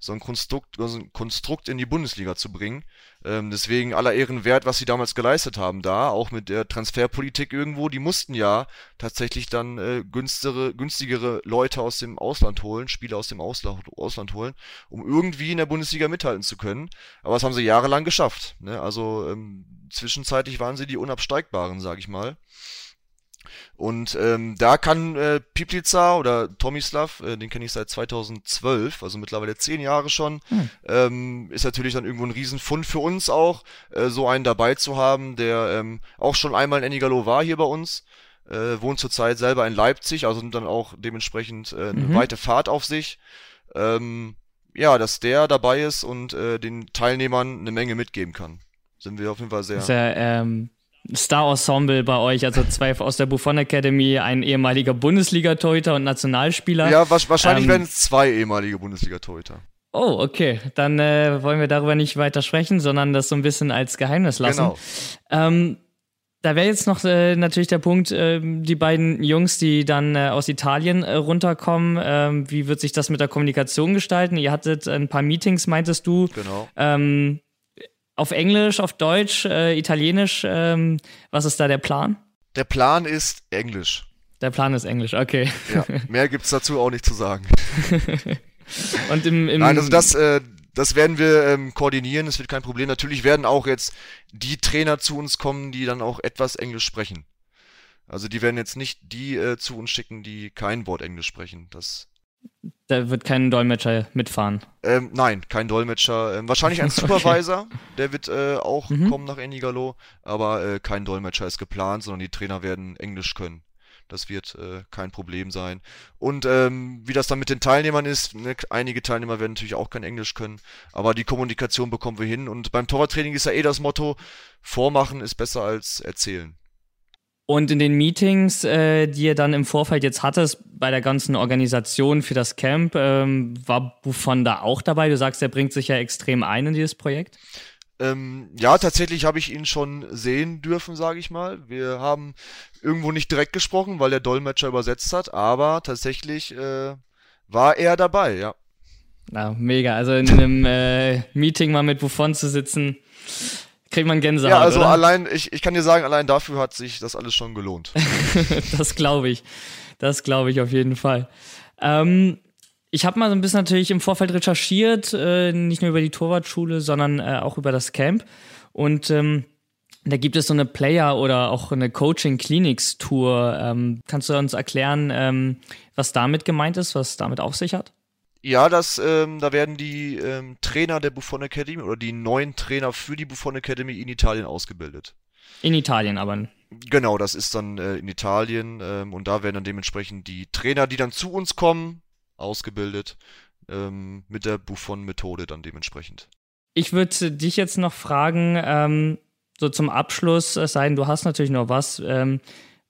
Speaker 4: so ein Konstrukt, also ein Konstrukt in die Bundesliga zu bringen. Ähm, deswegen aller Ehren wert, was sie damals geleistet haben da, auch mit der Transferpolitik irgendwo. Die mussten ja tatsächlich dann äh, günstigere, günstigere Leute aus dem Ausland holen, Spieler aus dem Ausland, Ausland holen, um irgendwie in der Bundesliga mithalten zu können. Aber das haben sie jahrelang geschafft. Ne? Also ähm, zwischenzeitlich waren sie die Unabsteigbaren, sag ich mal. Und ähm, da kann äh, Piplica oder Tomislav, äh, den kenne ich seit 2012, also mittlerweile zehn Jahre schon, hm. ähm, ist natürlich dann irgendwo ein Riesenfund für uns auch, äh, so einen dabei zu haben, der ähm, auch schon einmal in Enigalo war hier bei uns, äh, wohnt zurzeit selber in Leipzig, also dann auch dementsprechend äh, eine mhm. weite Fahrt auf sich. Ähm, ja, dass der dabei ist und äh, den Teilnehmern eine Menge mitgeben kann. Sind wir auf jeden Fall sehr.
Speaker 3: Sehr, ähm, Star-Ensemble bei euch, also zwei aus der Buffon Academy, ein ehemaliger Bundesliga-Torhüter und Nationalspieler.
Speaker 4: Ja, wahrscheinlich ähm, werden es zwei ehemalige Bundesliga-Torhüter.
Speaker 3: Oh, okay. Dann äh, wollen wir darüber nicht weiter sprechen, sondern das so ein bisschen als Geheimnis lassen. Genau. Ähm, da wäre jetzt noch äh, natürlich der Punkt, äh, die beiden Jungs, die dann äh, aus Italien äh, runterkommen, ähm, wie wird sich das mit der Kommunikation gestalten? Ihr hattet ein paar Meetings, meintest du?
Speaker 4: Genau.
Speaker 3: Ähm, auf Englisch, auf Deutsch, äh, Italienisch. Ähm, was ist da der Plan?
Speaker 4: Der Plan ist Englisch.
Speaker 3: Der Plan ist Englisch, okay.
Speaker 4: Ja, <laughs> mehr gibt es dazu auch nicht zu sagen. <laughs>
Speaker 3: Und im, im
Speaker 4: Nein, also das, äh, das werden wir ähm, koordinieren, das wird kein Problem. Natürlich werden auch jetzt die Trainer zu uns kommen, die dann auch etwas Englisch sprechen. Also die werden jetzt nicht die äh, zu uns schicken, die kein Wort Englisch sprechen. Das
Speaker 3: da wird kein Dolmetscher mitfahren.
Speaker 4: Ähm, nein, kein Dolmetscher. Ähm, wahrscheinlich ein <laughs> Supervisor, okay. der wird äh, auch mhm. kommen nach Enigalo, aber äh, kein Dolmetscher ist geplant, sondern die Trainer werden Englisch können. Das wird äh, kein Problem sein. Und ähm, wie das dann mit den Teilnehmern ist, ne, einige Teilnehmer werden natürlich auch kein Englisch können, aber die Kommunikation bekommen wir hin. Und beim Torwarttraining ist ja eh das Motto, vormachen ist besser als erzählen.
Speaker 3: Und in den Meetings, äh, die ihr dann im Vorfeld jetzt hattest, bei der ganzen Organisation für das Camp, ähm, war Buffon da auch dabei? Du sagst, er bringt sich ja extrem ein in dieses Projekt.
Speaker 4: Ähm, ja, tatsächlich habe ich ihn schon sehen dürfen, sage ich mal. Wir haben irgendwo nicht direkt gesprochen, weil der Dolmetscher übersetzt hat, aber tatsächlich äh, war er dabei, ja.
Speaker 3: Na, mega. Also in einem äh, Meeting mal mit Buffon zu sitzen, kriegt man Gänsehaut.
Speaker 4: Ja, also
Speaker 3: oder?
Speaker 4: allein, ich, ich kann dir sagen, allein dafür hat sich das alles schon gelohnt. <laughs>
Speaker 3: das glaube ich. Das glaube ich auf jeden Fall. Ähm, ich habe mal so ein bisschen natürlich im Vorfeld recherchiert, äh, nicht nur über die Torwartschule, sondern äh, auch über das Camp. Und ähm, da gibt es so eine Player- oder auch eine Coaching-Clinics-Tour. Ähm, kannst du uns erklären, ähm, was damit gemeint ist, was damit auf sich hat?
Speaker 4: Ja, das, ähm, da werden die ähm, Trainer der Buffon Academy oder die neuen Trainer für die Buffon Academy in Italien ausgebildet.
Speaker 3: In Italien aber.
Speaker 4: Genau, das ist dann äh, in Italien ähm, und da werden dann dementsprechend die Trainer, die dann zu uns kommen, ausgebildet ähm, mit der Buffon-Methode dann dementsprechend.
Speaker 3: Ich würde dich jetzt noch fragen, ähm, so zum Abschluss, es sei denn, du hast natürlich noch was. Ähm,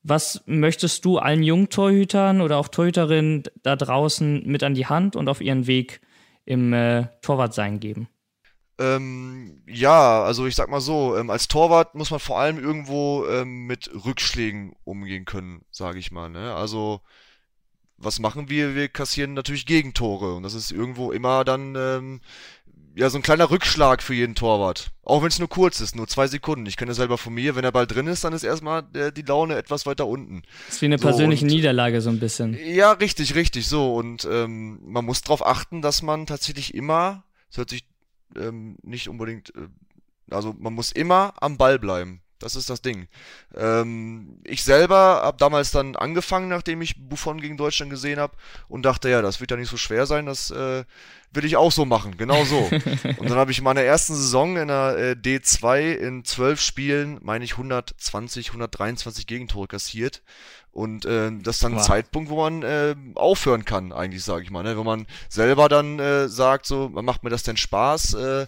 Speaker 3: was möchtest du allen Jungtorhütern oder auch Torhüterinnen da draußen mit an die Hand und auf ihren Weg im äh, Torwartsein geben?
Speaker 4: Ähm, ja, also ich sag mal so, ähm, als Torwart muss man vor allem irgendwo ähm, mit Rückschlägen umgehen können, sage ich mal. Ne? Also was machen wir? Wir kassieren natürlich Gegentore und das ist irgendwo immer dann ähm, ja, so ein kleiner Rückschlag für jeden Torwart. Auch wenn es nur kurz ist, nur zwei Sekunden. Ich kenne das selber von mir, wenn der Ball drin ist, dann ist erstmal äh, die Laune etwas weiter unten.
Speaker 3: Das ist wie eine so, persönliche und, Niederlage so ein bisschen.
Speaker 4: Ja, richtig, richtig, so. Und ähm, man muss darauf achten, dass man tatsächlich immer, das hört sich ähm, nicht unbedingt, äh, also man muss immer am Ball bleiben. Das ist das Ding. Ähm, ich selber habe damals dann angefangen, nachdem ich Buffon gegen Deutschland gesehen habe und dachte, ja, das wird ja nicht so schwer sein, das äh, will ich auch so machen, genau so. <laughs> und dann habe ich in meiner ersten Saison in der äh, D2 in zwölf Spielen, meine ich, 120, 123 Gegentore kassiert. Und äh, das ist dann wow. ein Zeitpunkt, wo man äh, aufhören kann, eigentlich, sage ich mal. Ne? Wenn man selber dann äh, sagt, so, macht mir das denn Spaß? Äh,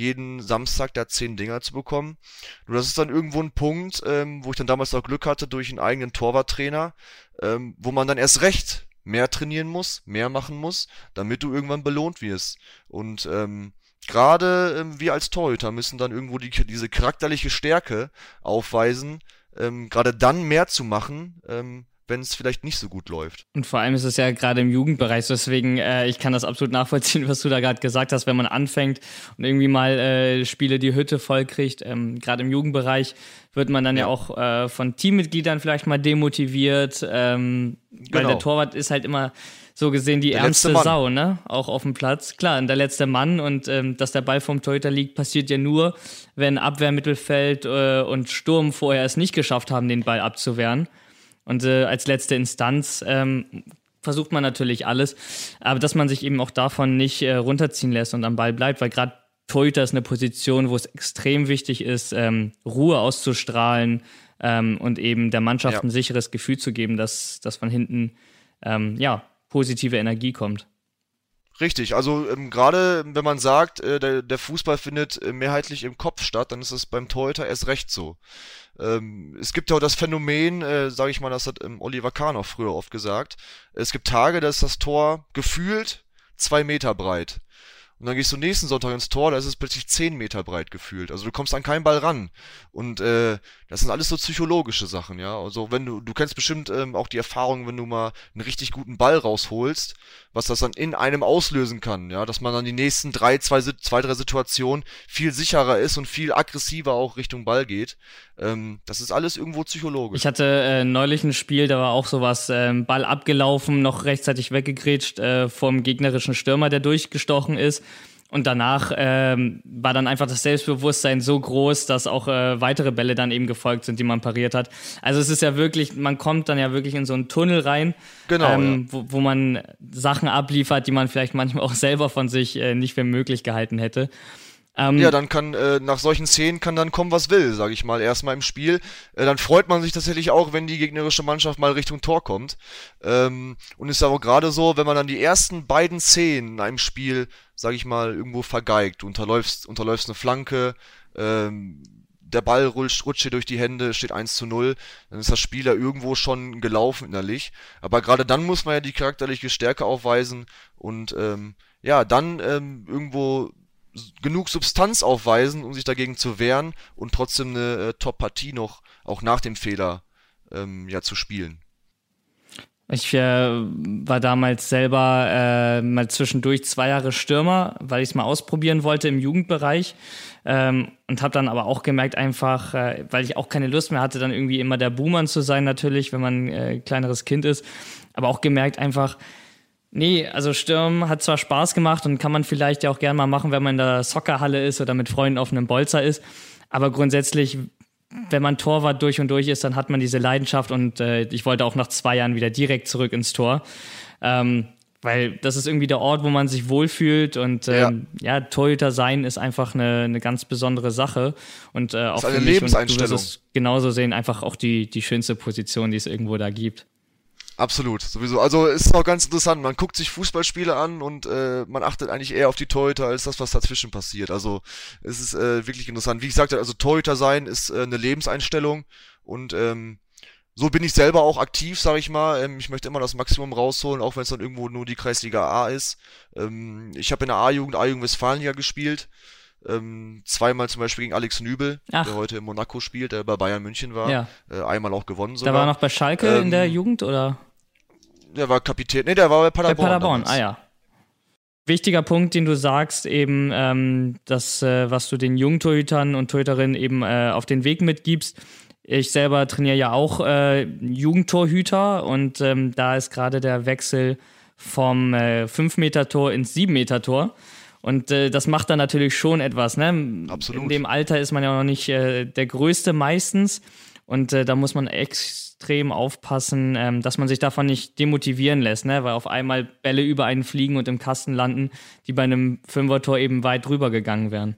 Speaker 4: jeden Samstag da zehn Dinger zu bekommen. Nur das ist dann irgendwo ein Punkt, ähm, wo ich dann damals auch Glück hatte durch einen eigenen Torwarttrainer, ähm, wo man dann erst recht mehr trainieren muss, mehr machen muss, damit du irgendwann belohnt wirst. Und ähm, gerade ähm, wir als Torhüter müssen dann irgendwo die, diese charakterliche Stärke aufweisen, ähm, gerade dann mehr zu machen, ähm, wenn es vielleicht nicht so gut läuft.
Speaker 3: Und vor allem ist es ja gerade im Jugendbereich, deswegen, äh, ich kann das absolut nachvollziehen, <laughs> was du da gerade gesagt hast, wenn man anfängt und irgendwie mal äh, Spiele die Hütte voll kriegt, ähm, gerade im Jugendbereich wird man dann ja, ja auch äh, von Teammitgliedern vielleicht mal demotiviert, ähm, genau. weil der Torwart ist halt immer so gesehen die der ärmste Sau, ne? Auch auf dem Platz. Klar, der letzte Mann und ähm, dass der Ball vom Torhüter liegt, passiert ja nur, wenn Abwehrmittelfeld äh, und Sturm vorher es nicht geschafft haben, den Ball abzuwehren. Und äh, als letzte Instanz ähm, versucht man natürlich alles, aber dass man sich eben auch davon nicht äh, runterziehen lässt und am Ball bleibt, weil gerade Torhüter ist eine Position, wo es extrem wichtig ist, ähm, Ruhe auszustrahlen ähm, und eben der Mannschaft ja. ein sicheres Gefühl zu geben, dass, dass von hinten ähm, ja, positive Energie kommt.
Speaker 4: Richtig, also ähm, gerade wenn man sagt, äh, der, der Fußball findet äh, mehrheitlich im Kopf statt, dann ist es beim Torhüter erst recht so. Ähm, es gibt ja auch das Phänomen, äh, sage ich mal, das hat ähm, Oliver Kahn auch früher oft gesagt. Es gibt Tage, da ist das Tor gefühlt zwei Meter breit. Und dann gehst du nächsten Sonntag ins Tor, da ist es plötzlich 10 Meter breit gefühlt. Also du kommst an keinen Ball ran. Und äh, das sind alles so psychologische Sachen, ja. Also wenn du, du kennst bestimmt ähm, auch die Erfahrung, wenn du mal einen richtig guten Ball rausholst, was das dann in einem auslösen kann, ja, dass man dann die nächsten drei, zwei, zwei drei Situationen viel sicherer ist und viel aggressiver auch Richtung Ball geht. Ähm, das ist alles irgendwo psychologisch.
Speaker 3: Ich hatte äh, neulich ein Spiel, da war auch sowas, äh, Ball abgelaufen, noch rechtzeitig weggegrätscht äh, vom gegnerischen Stürmer, der durchgestochen ist. Und danach ähm, war dann einfach das Selbstbewusstsein so groß, dass auch äh, weitere Bälle dann eben gefolgt sind, die man pariert hat. Also es ist ja wirklich, man kommt dann ja wirklich in so einen Tunnel rein, genau, ähm, ja. wo, wo man Sachen abliefert, die man vielleicht manchmal auch selber von sich äh, nicht für möglich gehalten hätte.
Speaker 4: Ähm, ja, dann kann äh, nach solchen Szenen kann dann kommen, was will, sage ich mal, erstmal im Spiel. Äh, dann freut man sich tatsächlich auch, wenn die gegnerische Mannschaft mal Richtung Tor kommt. Ähm, und ist aber gerade so, wenn man dann die ersten beiden Szenen in einem Spiel, sage ich mal, irgendwo vergeigt, unterläufst, unterläufst eine Flanke, ähm, der Ball rutscht, rutscht dir durch die Hände, steht 1 zu 0, dann ist das Spiel ja irgendwo schon gelaufen innerlich. Aber gerade dann muss man ja die charakterliche Stärke aufweisen und ähm, ja, dann ähm, irgendwo genug Substanz aufweisen, um sich dagegen zu wehren und trotzdem eine äh, Top-Partie noch auch nach dem Fehler ähm, ja zu spielen.
Speaker 3: Ich äh, war damals selber äh, mal zwischendurch zwei Jahre Stürmer, weil ich es mal ausprobieren wollte im Jugendbereich ähm, und habe dann aber auch gemerkt einfach, äh, weil ich auch keine Lust mehr hatte, dann irgendwie immer der Boomer zu sein natürlich, wenn man äh, kleineres Kind ist, aber auch gemerkt einfach, Nee, also Stürmen hat zwar Spaß gemacht und kann man vielleicht ja auch gerne mal machen, wenn man in der Soccerhalle ist oder mit Freunden auf einem Bolzer ist. Aber grundsätzlich, wenn man Torwart durch und durch ist, dann hat man diese Leidenschaft und äh, ich wollte auch nach zwei Jahren wieder direkt zurück ins Tor. Ähm, weil das ist irgendwie der Ort, wo man sich wohlfühlt und ähm, ja. ja, Torhüter sein ist einfach eine, eine ganz besondere Sache und äh, auch
Speaker 4: das ist eine Lebenseinstellung. Und du
Speaker 3: wirst es genauso sehen, einfach auch die, die schönste Position, die es irgendwo da gibt.
Speaker 4: Absolut, sowieso. Also es ist auch ganz interessant. Man guckt sich Fußballspiele an und äh, man achtet eigentlich eher auf die Torhüter als das, was dazwischen passiert. Also es ist äh, wirklich interessant. Wie ich sagte, also Torhüter sein ist äh, eine Lebenseinstellung und ähm, so bin ich selber auch aktiv, sag ich mal. Ähm, ich möchte immer das Maximum rausholen, auch wenn es dann irgendwo nur die Kreisliga A ist. Ähm, ich habe in der A-Jugend, A-Jugend Westfalenliga gespielt. Ähm, zweimal zum Beispiel gegen Alex Nübel, Ach. der heute in Monaco spielt, der bei Bayern München war. Ja. Äh, einmal auch gewonnen sogar.
Speaker 3: Der war noch bei Schalke ähm, in der ähm, Jugend, oder?
Speaker 4: Der war Kapitän. Nee, der war bei Paderborn. Bei Paderborn,
Speaker 3: damals. ah ja. Wichtiger Punkt, den du sagst, eben, ähm, das, äh, was du den jungen Torhütern und Torhüterinnen eben äh, auf den Weg mitgibst. Ich selber trainiere ja auch äh, Jugendtorhüter und ähm, da ist gerade der Wechsel vom äh, 5-Meter-Tor ins 7-Meter-Tor. Und äh, das macht dann natürlich schon etwas. Ne?
Speaker 4: Absolut.
Speaker 3: In dem Alter ist man ja noch nicht äh, der Größte meistens. Und äh, da muss man extrem aufpassen, ähm, dass man sich davon nicht demotivieren lässt, ne? weil auf einmal Bälle über einen fliegen und im Kasten landen, die bei einem Fünfertor eben weit drüber gegangen wären.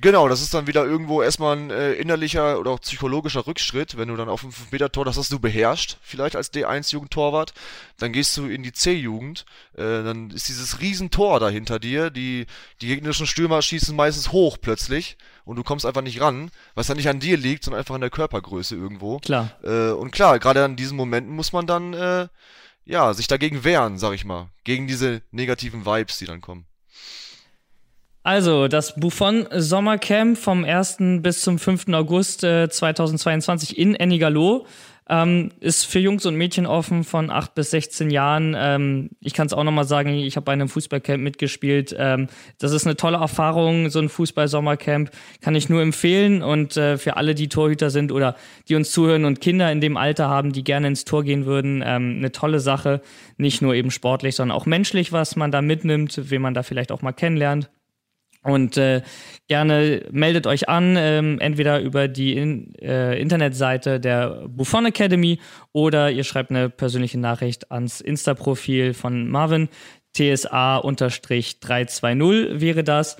Speaker 4: Genau, das ist dann wieder irgendwo erstmal ein äh, innerlicher oder auch psychologischer Rückschritt, wenn du dann auf dem 5-Meter-Tor, das hast du beherrscht, vielleicht als D1-Jugendtorwart, dann gehst du in die C-Jugend, äh, dann ist dieses Riesentor da hinter dir, die, die gegnerischen Stürmer schießen meistens hoch plötzlich und du kommst einfach nicht ran, was dann nicht an dir liegt, sondern einfach an der Körpergröße irgendwo.
Speaker 3: Klar.
Speaker 4: Äh, und klar, gerade an diesen Momenten muss man dann, äh, ja, sich dagegen wehren, sag ich mal, gegen diese negativen Vibes, die dann kommen.
Speaker 3: Also, das Buffon Sommercamp vom 1. bis zum 5. August äh, 2022 in Ennigerloh ähm, ist für Jungs und Mädchen offen von 8 bis 16 Jahren. Ähm, ich kann es auch nochmal sagen, ich habe bei einem Fußballcamp mitgespielt. Ähm, das ist eine tolle Erfahrung, so ein Fußball-Sommercamp. Kann ich nur empfehlen. Und äh, für alle, die Torhüter sind oder die uns zuhören und Kinder in dem Alter haben, die gerne ins Tor gehen würden, ähm, eine tolle Sache. Nicht nur eben sportlich, sondern auch menschlich, was man da mitnimmt, wen man da vielleicht auch mal kennenlernt. Und äh, gerne meldet euch an, ähm, entweder über die in, äh, Internetseite der Buffon Academy oder ihr schreibt eine persönliche Nachricht ans Insta-Profil von Marvin. TSA-320 wäre das.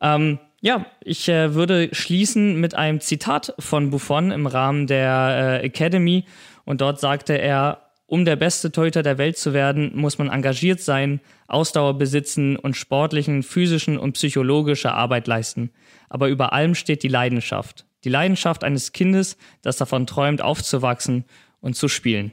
Speaker 3: Ähm, ja, ich äh, würde schließen mit einem Zitat von Buffon im Rahmen der äh, Academy. Und dort sagte er, um der beste Torhüter der Welt zu werden, muss man engagiert sein, Ausdauer besitzen und sportlichen, physischen und psychologische Arbeit leisten. Aber über allem steht die Leidenschaft. Die Leidenschaft eines Kindes, das davon träumt, aufzuwachsen und zu spielen.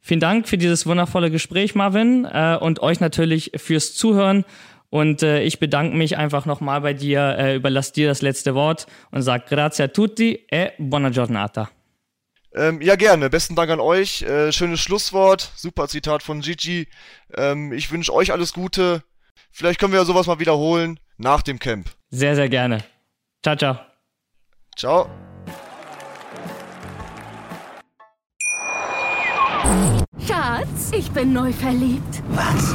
Speaker 3: Vielen Dank für dieses wundervolle Gespräch, Marvin, äh, und euch natürlich fürs Zuhören. Und äh, ich bedanke mich einfach nochmal bei dir, äh, überlasse dir das letzte Wort und sage grazie a tutti e buona giornata.
Speaker 4: Ähm, ja, gerne. Besten Dank an euch. Äh, schönes Schlusswort. Super Zitat von Gigi. Ähm, ich wünsche euch alles Gute. Vielleicht können wir ja sowas mal wiederholen nach dem Camp.
Speaker 3: Sehr, sehr gerne. Ciao, ciao.
Speaker 4: Ciao.
Speaker 5: Schatz, ich bin neu verliebt.
Speaker 6: Was?